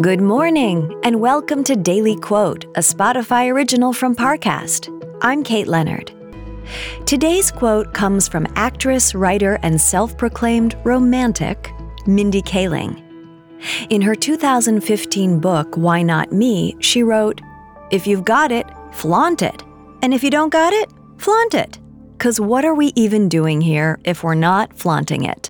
Good morning, and welcome to Daily Quote, a Spotify original from Parcast. I'm Kate Leonard. Today's quote comes from actress, writer, and self proclaimed romantic, Mindy Kaling. In her 2015 book, Why Not Me, she wrote, If you've got it, flaunt it. And if you don't got it, flaunt it. Because what are we even doing here if we're not flaunting it?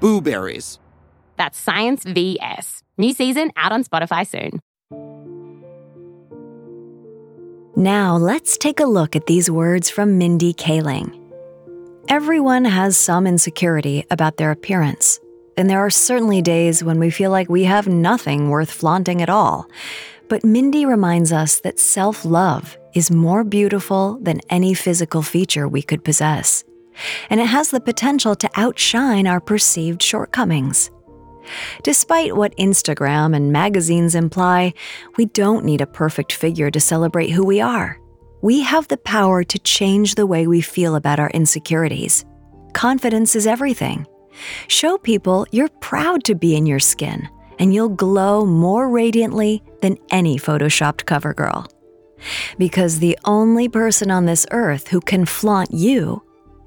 Blueberries. That's Science VS. New season out on Spotify soon. Now, let's take a look at these words from Mindy Kaling. Everyone has some insecurity about their appearance, and there are certainly days when we feel like we have nothing worth flaunting at all. But Mindy reminds us that self love is more beautiful than any physical feature we could possess and it has the potential to outshine our perceived shortcomings. Despite what Instagram and magazines imply, we don't need a perfect figure to celebrate who we are. We have the power to change the way we feel about our insecurities. Confidence is everything. Show people you're proud to be in your skin, and you'll glow more radiantly than any photoshopped cover girl. Because the only person on this earth who can flaunt you